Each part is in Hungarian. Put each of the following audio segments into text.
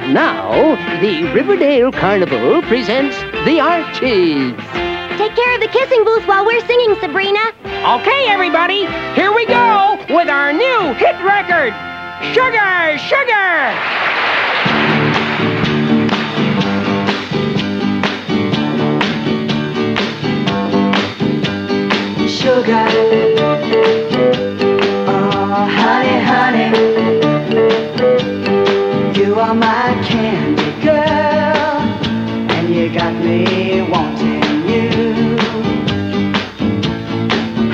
And now, the Riverdale Carnival presents the Archies. Take care of the kissing booth while we're singing, Sabrina. Okay, everybody, here we go with our new hit record, Sugar, Sugar! Sugar,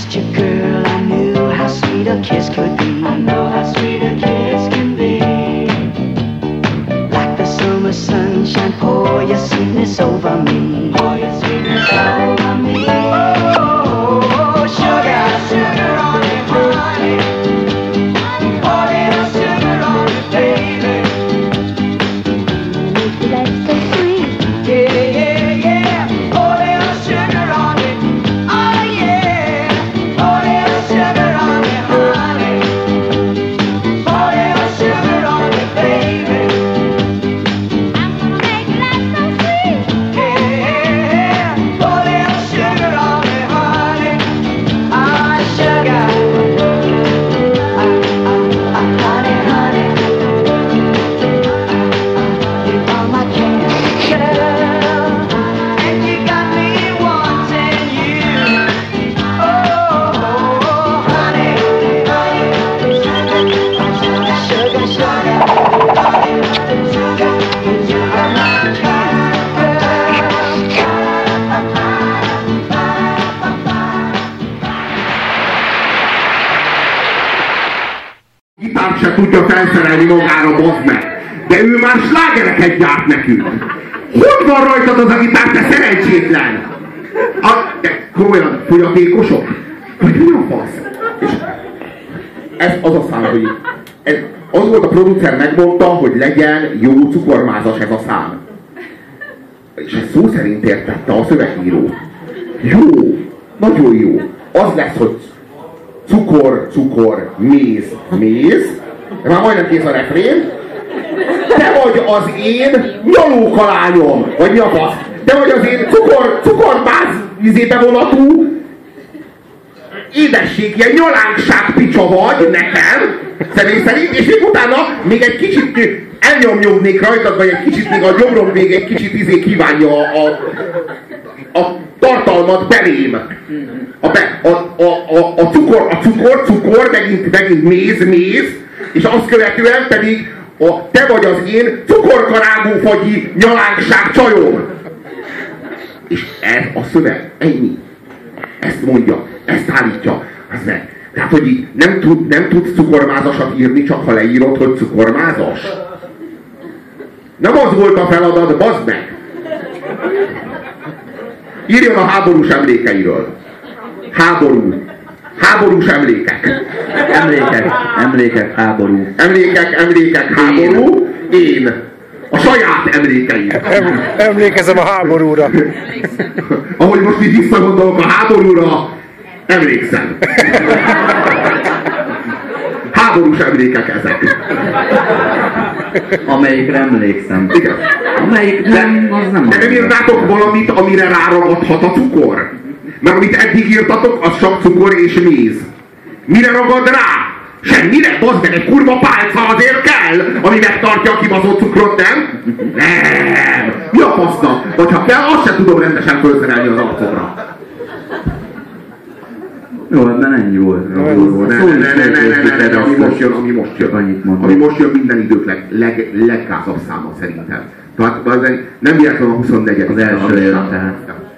kissed you, girl, I knew how sweet a kiss could be. I know how sweet a kiss can be. Like the summer sunshine, pour your sweetness over me. Gitárt se tudja felszerelni magára, bazd meg. De ő már slágereket gyárt nekünk. Hogy van rajtad az a gitár, te szerencsétlen? A, de komolyan, fogyatékosok? Vagy mi a fasz? És ez az a szám, hogy ez, az volt a producer megmondta, hogy legyen jó cukormázas ez a szám. És ezt szó szerint értette a szövegíró. Jó, nagyon jó. Az lesz, hogy cukor, cukor, méz, méz. Már majdnem kész a refrén. Te vagy az én nyalókalányom. Vagy mi a fasz? Te vagy az én cukor, cukormáz izébe vonatú édesség, ilyen nyalánkság picsa vagy nekem, személy szerint, és még utána még egy kicsit elnyomnyognék rajtad, vagy egy kicsit még a gyomrom még egy kicsit izé kívánja a, a, a tartalmat belém. A, be, a, a, a, a, cukor, a cukor, cukor, megint, megint méz, méz, és azt követően pedig a, te vagy az én cukorkarágó fagyi nyalánkság csajom. És ez a szöveg, ennyi. Ezt mondja, ezt állítja. Az meg. Tehát, hogy így nem, tud, nem tudsz cukormázasat írni, csak ha leírod, hogy cukormázas. Nem az volt a feladat, bazd meg! Írjon a háborús emlékeiről. Háború. Háborús emlékek. Emlékek, emlékek, háború. Emlékek, emlékek, háború. Én. A saját emlékeim. Em, emlékezem a háborúra. Ahogy most így visszagondolok a háborúra, emlékszem. Háborús emlékek ezek. Amelyikre emlékszem. Igen. Amelyik De, nem, az nem de nem írnátok valamit, amire ráragadhat a cukor? Mert amit eddig írtatok, az csak cukor és méz. Mire ragad rá? Semmire, bazd meg, egy kurva pálca azért kell, ami megtartja a kibaszott cukrot, nem? Nem! Mi a fasznak? Vagy ha kell, azt sem tudom rendesen fölszerelni az arcomra. Jó, ebben ennyi volt. Jó, Jó, jó, ne, ne, ne, ne, ne, ne, ne, ne, ne, ami most jön, ami most jön. Annyit mondom. Ami most jön minden idők leg, leg, leggázabb száma szerintem. Tehát nem véletlenül a 24 Az első jön, tehát. Ja.